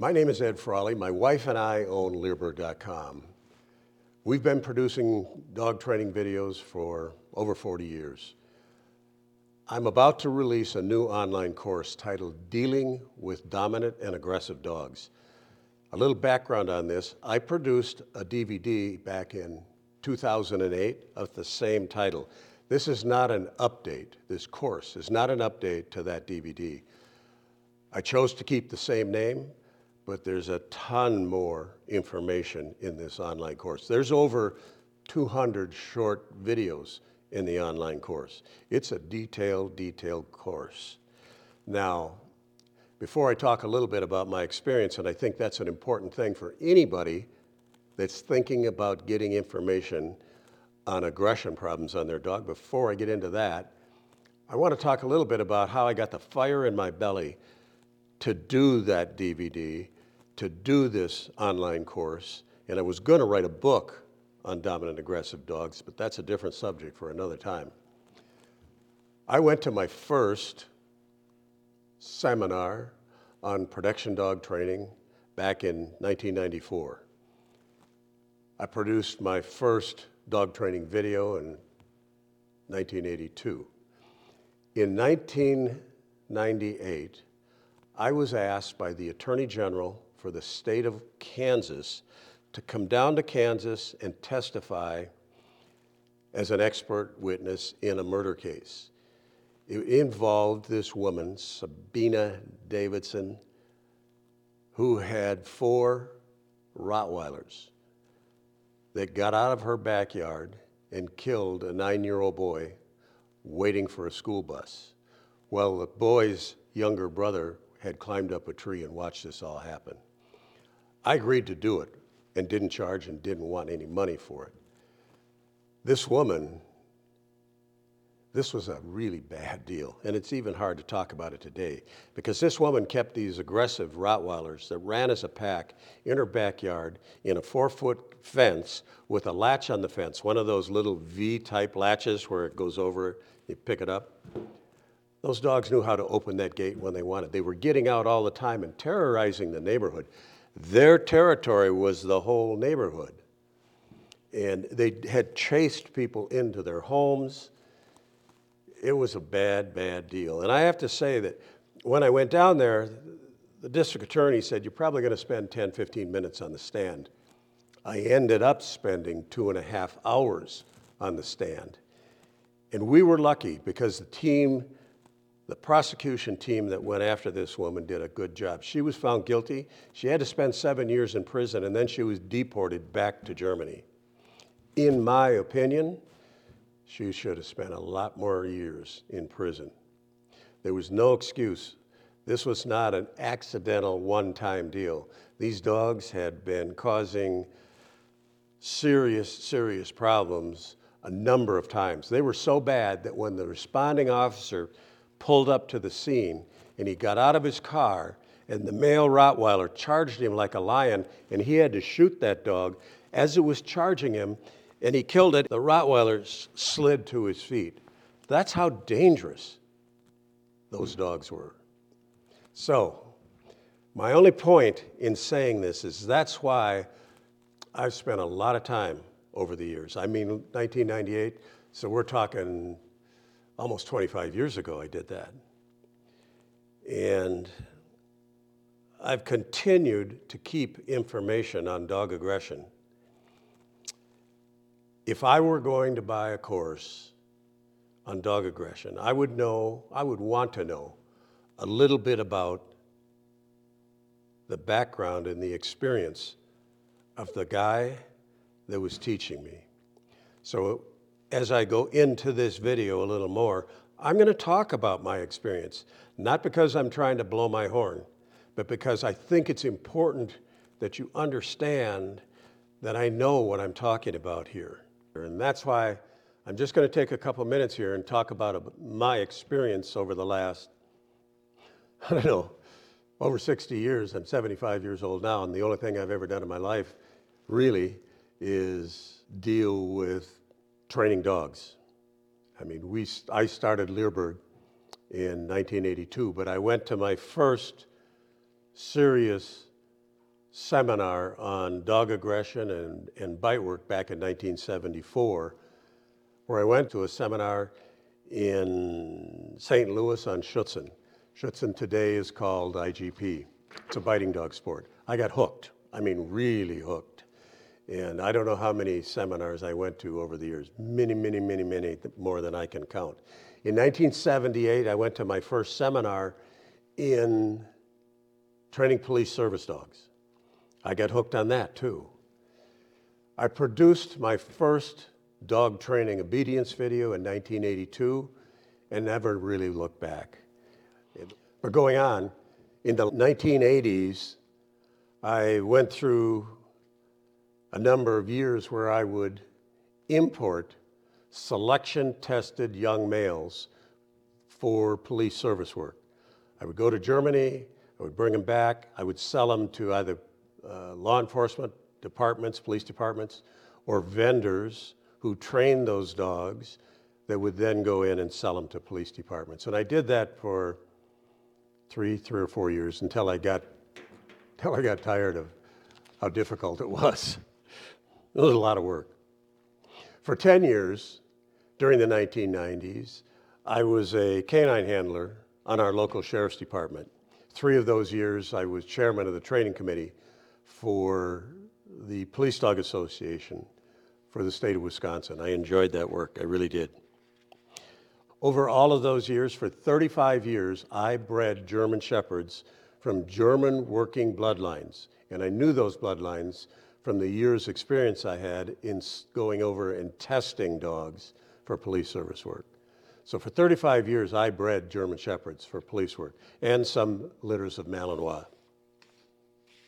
My name is Ed Frawley. My wife and I own Leerburg.com. We've been producing dog training videos for over 40 years. I'm about to release a new online course titled Dealing with Dominant and Aggressive Dogs. A little background on this, I produced a DVD back in 2008 of the same title. This is not an update, this course is not an update to that DVD. I chose to keep the same name, but there's a ton more information in this online course. There's over 200 short videos in the online course. It's a detailed, detailed course. Now, before I talk a little bit about my experience, and I think that's an important thing for anybody that's thinking about getting information on aggression problems on their dog, before I get into that, I want to talk a little bit about how I got the fire in my belly to do that DVD, to do this online course, and I was going to write a book on dominant aggressive dogs, but that's a different subject for another time. I went to my first seminar on production dog training back in 1994. I produced my first dog training video in 1982. In 1998, I was asked by the Attorney General for the state of Kansas to come down to Kansas and testify as an expert witness in a murder case. It involved this woman, Sabine Davidson, who had four Rottweilers that got out of her backyard and killed a nine year old boy waiting for a school bus. Well, the boy's younger brother had climbed up a tree and watched this all happen. I agreed to do it and didn't charge and didn't want any money for it. This woman, this was a really bad deal, and it's even hard to talk about it today because this woman kept these aggressive Rottweilers that ran as a pack in her backyard in a four foot fence with a latch on the fence, one of those little V type latches where it goes over, you pick it up. Those dogs knew how to open that gate when they wanted. They were getting out all the time and terrorizing the neighborhood. Their territory was the whole neighborhood. And they had chased people into their homes. It was a bad, bad deal. And I have to say that when I went down there, the district attorney said, You're probably going to spend 10, 15 minutes on the stand. I ended up spending two and a half hours on the stand. And we were lucky because the team the prosecution team that went after this woman did a good job. She was found guilty. She had to spend seven years in prison, and then she was deported back to Germany. In my opinion, she should have spent a lot more years in prison. There was no excuse. This was not an accidental one time deal. These dogs had been causing serious, serious problems a number of times. They were so bad that when the responding officer pulled up to the scene and he got out of his car and the male Rottweiler charged him like a lion and he had to shoot that dog. As it was charging him and he killed it, the Rottweiler slid to his feet. That's how dangerous those dogs were. So, my only point in saying this is that's why I've spent a lot of time over the years. I mean, 1998, so we're talking almost 25 years ago, I did that. And I've continued to keep information on dog aggression. If I were going to buy a course on dog aggression, I would know, I would want to know a little bit about the background and the experience of the guy that was teaching me. So as I go into this video a little more, I'm going to talk about my experience, not because I'm trying to blow my horn, but because I think it's important that you understand that I know what I'm talking about here. And that's why I'm just going to take a couple minutes here and talk about my experience over the last, I don't know, over 60 years. I'm 75 years old now, and the only thing I've ever done in my life really is deal with training dogs. I mean, we, I started Leerburg in 1982, but I went to my first serious seminar on dog aggression and, and bite work back in 1974, where I went to a seminar in St. Louis on Schutzhund. Schutzhund today is called IGP. It's a biting dog sport. I got hooked. I mean, really hooked. And I don't know how many seminars I went to over the years. Many, many, many, many more than I can count. In 1978, I went to my first seminar in training police service dogs. I got hooked on that too. I produced my first dog training obedience video in 1982 and never really looked back. But going on, in the 1980s, I went through a number of years where I would import selection tested young males for police service work. I would go to Germany, I would bring them back, I would sell them to either uh, law enforcement departments, police departments, or vendors who trained those dogs that would then go in and sell them to police departments. And I did that for three, three or four years until I got, until I got tired of how difficult it was. It was a lot of work. For 10 years, during the 1990s, I was a canine handler on our local sheriff's department. Three of those years, I was chairman of the training committee for the Police Dog Association for the state of Wisconsin. I enjoyed that work, I really did. Over all of those years, for 35 years, I bred German Shepherds from German working bloodlines. And I knew those bloodlines from the years' experience I had in going over and testing dogs for police service work. So for 35 years, I bred German Shepherds for police work and some litters of Malinois.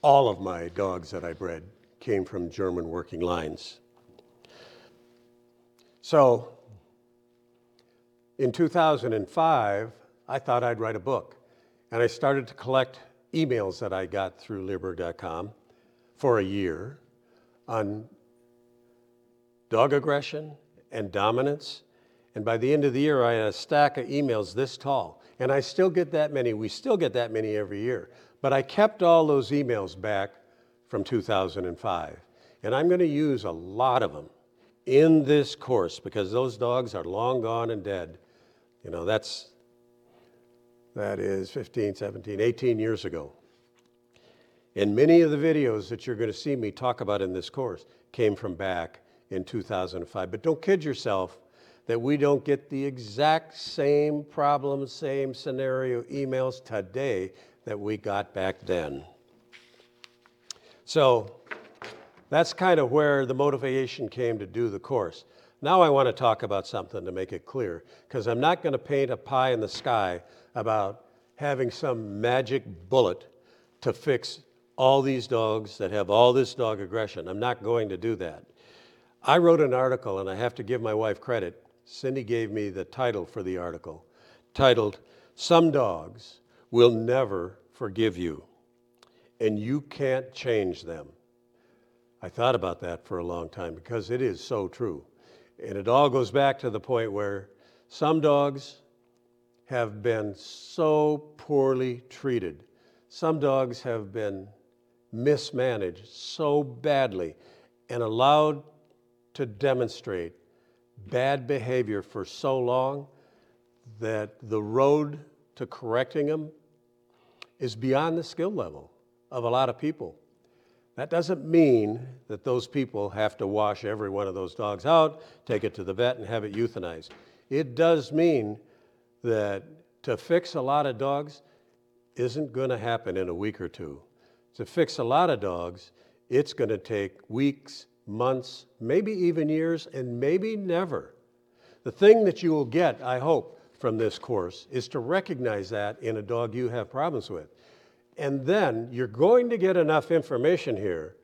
All of my dogs that I bred came from German working lines. So in 2005, I thought I'd write a book. And I started to collect emails that I got through Leerburg.com for a year on dog aggression and dominance. And by the end of the year, I had a stack of emails this tall. And I still get that many. We still get that many every year. But I kept all those emails back from 2005. And I'm going to use a lot of them in this course because those dogs are long gone and dead. You know, that's, that is 15, 17, 18 years ago. And many of the videos that you're going to see me talk about in this course came from back in 2005. But don't kid yourself that we don't get the exact same problem, same scenario emails today that we got back then. So that's kind of where the motivation came to do the course. Now I want to talk about something to make it clear, because I'm not going to paint a pie in the sky about having some magic bullet to fix all these dogs that have all this dog aggression. I'm not going to do that. I wrote an article, and I have to give my wife credit. Cindy gave me the title for the article, titled, Some Dogs Will Never Forgive You, and You Can't Change Them. I thought about that for a long time because it is so true. And it all goes back to the point where some dogs have been so poorly treated. Some dogs have been mismanaged so badly and allowed to demonstrate bad behavior for so long that the road to correcting them is beyond the skill level of a lot of people. That doesn't mean that those people have to wash every one of those dogs out, take it to the vet, and have it euthanized. It does mean that to fix a lot of dogs isn't going to happen in a week or two. To fix a lot of dogs, it's going to take weeks, months, maybe even years, and maybe never. The thing that you will get, I hope, from this course is to recognize that in a dog you have problems with. And then you're going to get enough information here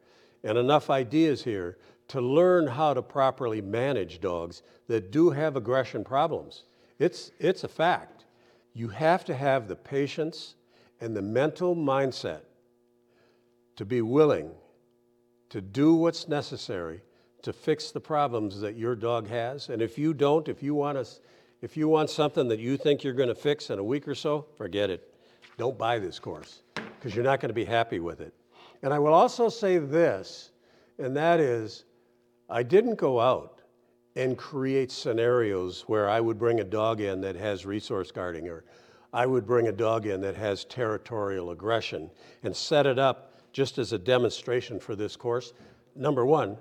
and enough ideas here to learn how to properly manage dogs that do have aggression problems. It's, it's a fact. You have to have the patience and the mental mindset to be willing to do what's necessary to fix the problems that your dog has. And if you don't, if you want, a, if you want something that you think you're going to fix in a week or so, forget it. Don't buy this course because you're not going to be happy with it. And I will also say this, and that is, I didn't go out and create scenarios where I would bring a dog in that has resource guarding, or I would bring a dog in that has territorial aggression and set it up just as a demonstration for this course. Number one,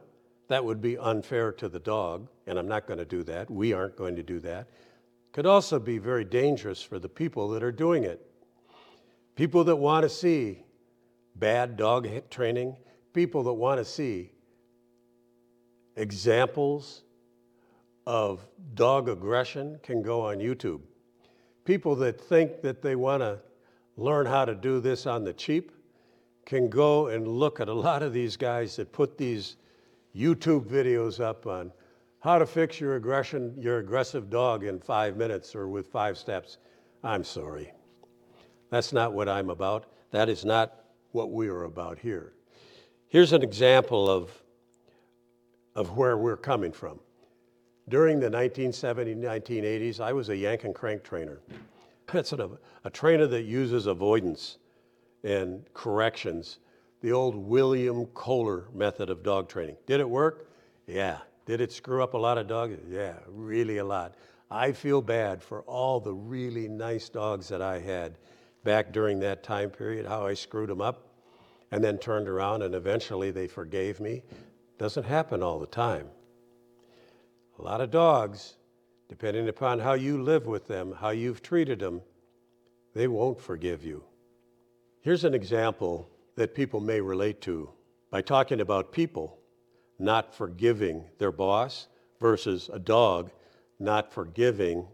that would be unfair to the dog, and I'm not going to do that. We aren't going to do that. Could also be very dangerous for the people that are doing it. People that want to see bad dog training, people that want to see examples of dog aggression can go on YouTube. People that think that they want to learn how to do this on the cheap can go and look at a lot of these guys that put these YouTube videos up on how to fix your aggression, your aggressive dog in five minutes or with five steps. I'm sorry. That's not what I'm about. That is not what we are about here. Here's an example of, of where we're coming from. During the 1970s, 1980s, I was a yank and crank trainer. That's a, a trainer that uses avoidance and corrections, the old William Koehler method of dog training. Did it work? Yeah. Did it screw up a lot of dogs? Yeah, really a lot. I feel bad for all the really nice dogs that I had back during that time period, how I screwed them up and then turned around and eventually they forgave me. Doesn't happen all the time. A lot of dogs, depending upon how you live with them, how you've treated them, they won't forgive you. Here's an example that people may relate to by talking about people not forgiving their boss versus a dog not forgiving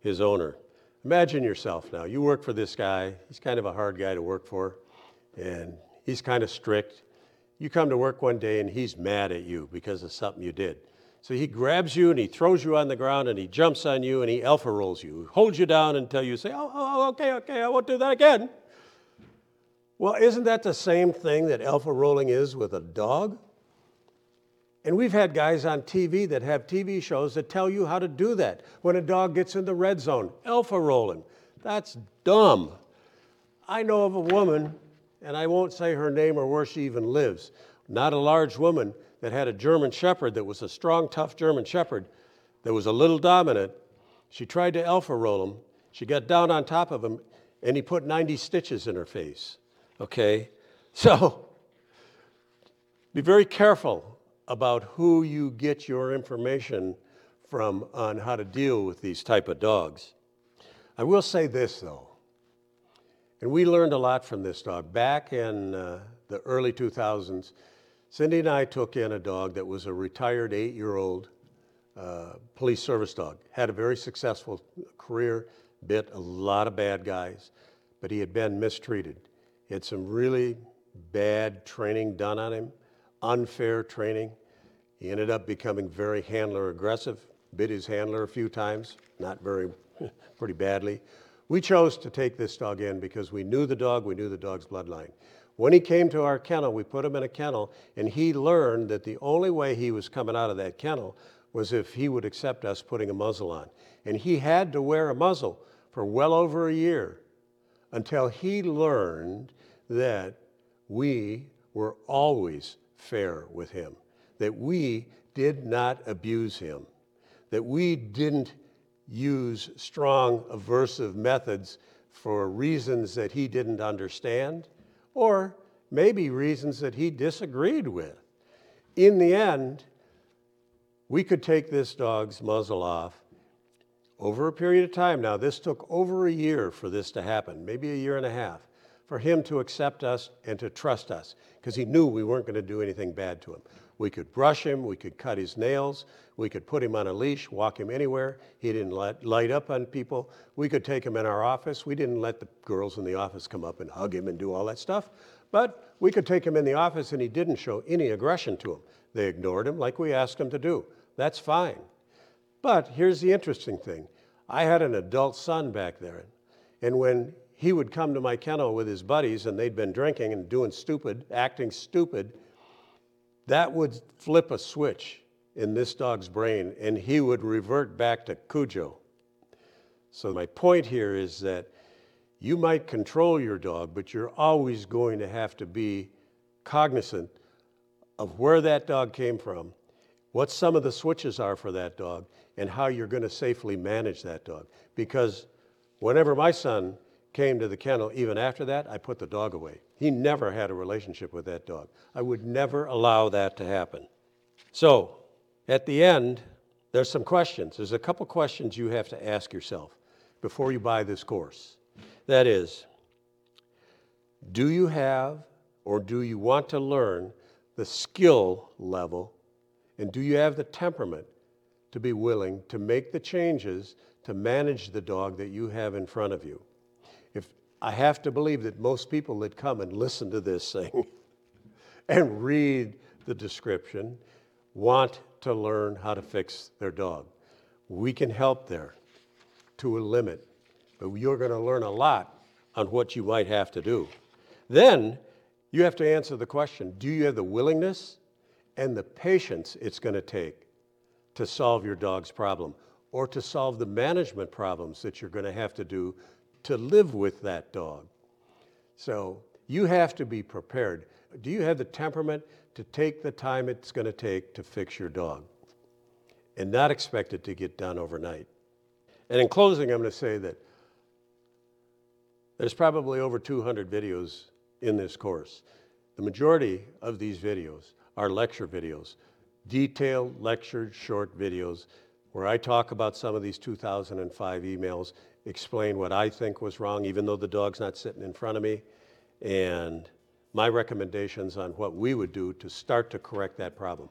his owner. Imagine yourself now. You work for this guy. He's kind of a hard guy to work for, and he's kind of strict. You come to work one day and he's mad at you because of something you did. So he grabs you and he throws you on the ground and he jumps on you and he alpha rolls you, holds you down until you say, oh, oh, oh, okay, okay, I won't do that again. Well, isn't that the same thing that alpha rolling is with a dog? And we've had guys on TV that have TV shows that tell you how to do that. When a dog gets in the red zone, alpha rolling. That's dumb. I know of a woman, and I won't say her name or where she even lives, not a large woman, that had a German Shepherd that was a strong, tough German Shepherd that was a little dominant. She tried to alpha roll him. She got down on top of him, and he put 90 stitches in her face. Okay? So, be very careful about who you get your information from on how to deal with these type of dogs. I will say this though, and we learned a lot from this dog. Back in uh, the early 2000s, Cindy and I took in a dog that was a retired eight year old uh, police service dog. Had a very successful career, bit a lot of bad guys, but he had been mistreated. Had some really bad training done on him, unfair training. He ended up becoming very handler aggressive, bit his handler a few times, not very, pretty badly. We chose to take this dog in because we knew the dog, we knew the dog's bloodline. When he came to our kennel, we put him in a kennel, and he learned that the only way he was coming out of that kennel was if he would accept us putting a muzzle on. And he had to wear a muzzle for well over a year until he learned that we were always fair with him, that we did not abuse him, that we didn't use strong aversive methods for reasons that he didn't understand or maybe reasons that he disagreed with. In the end, we could take this dog's muzzle off over a period of time. Now, this took over a year for this to happen, maybe a year and a half, for him to accept us and to trust us, because he knew we weren't going to do anything bad to him. We could brush him, we could cut his nails, we could put him on a leash, walk him anywhere. He didn't let, light up on people. We could take him in our office. We didn't let the girls in the office come up and hug him and do all that stuff. But we could take him in the office and he didn't show any aggression to him. They ignored him like we asked him to do. That's fine. But here's the interesting thing I had an adult son back there. And when he would come to my kennel with his buddies and they'd been drinking and doing stupid, acting stupid, that would flip a switch in this dog's brain and he would revert back to Cujo. So, my point here is that you might control your dog, but you're always going to have to be cognizant of where that dog came from, what some of the switches are for that dog, and how you're going to safely manage that dog. Because whenever my son came to the kennel, even after that, I put the dog away. He never had a relationship with that dog. I would never allow that to happen. So, at the end, there's some questions. There's a couple questions you have to ask yourself before you buy this course. That is, do you have or do you want to learn the skill level and do you have the temperament to be willing to make the changes to manage the dog that you have in front of you? If I have to believe that most people that come and listen to this thing and read the description want to learn how to fix their dog. We can help there to a limit, but you're going to learn a lot on what you might have to do. Then you have to answer the question do you have the willingness and the patience it's going to take to solve your dog's problem or to solve the management problems that you're going to have to do to live with that dog? So you have to be prepared. Do you have the temperament to take the time it's going to take to fix your dog and not expect it to get done overnight? And in closing, I'm going to say that there's probably over 200 videos in this course. The majority of these videos are lecture videos, detailed, lectured, short videos where I talk about some of these 2005 emails, explain what I think was wrong, even though the dog's not sitting in front of me, and my recommendations on what we would do to start to correct that problem.